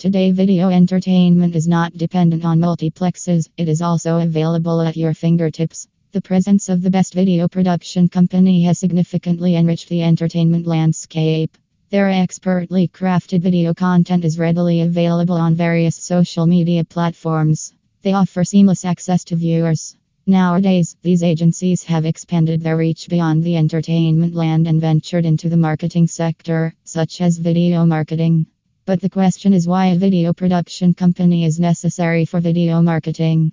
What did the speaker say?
Today, video entertainment is not dependent on multiplexes, it is also available at your fingertips. The presence of the best video production company has significantly enriched the entertainment landscape. Their expertly crafted video content is readily available on various social media platforms. They offer seamless access to viewers. Nowadays, these agencies have expanded their reach beyond the entertainment land and ventured into the marketing sector, such as video marketing. But the question is why a video production company is necessary for video marketing.